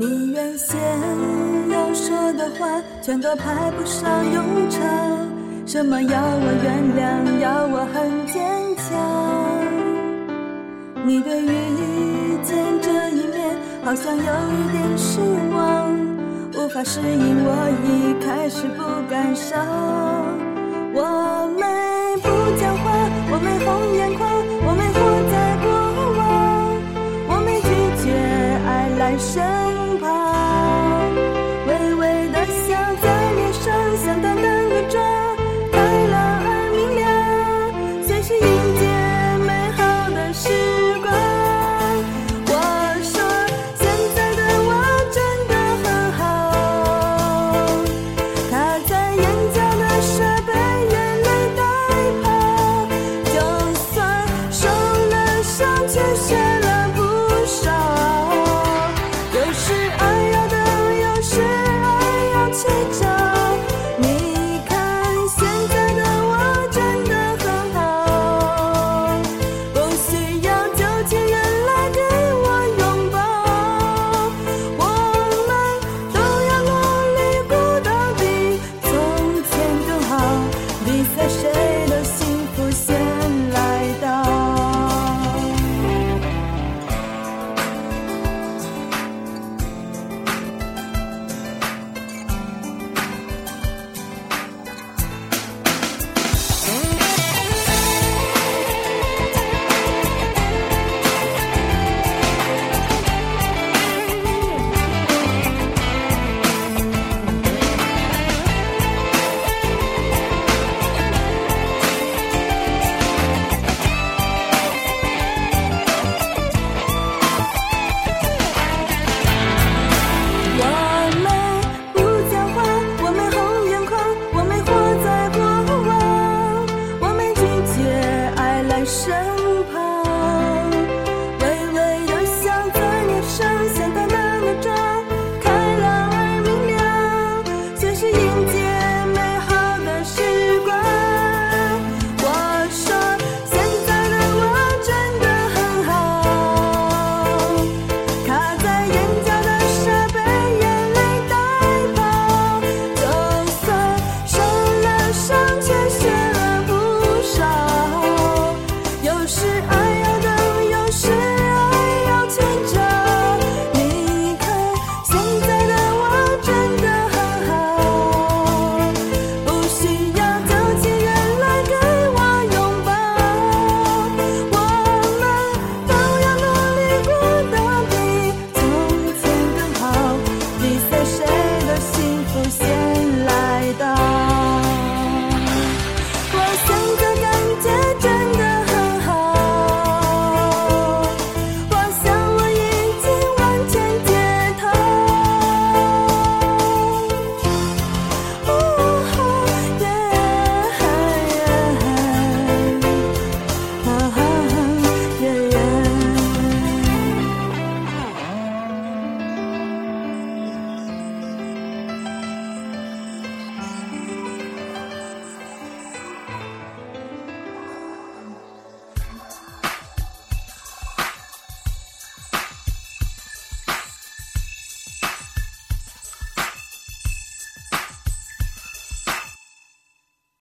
你原先要说的话，全都派不上用场。什么要我原谅，要我很坚强。你对遇见这一面，好像有一点失望，无法适应，我已开始不感伤。Sẽ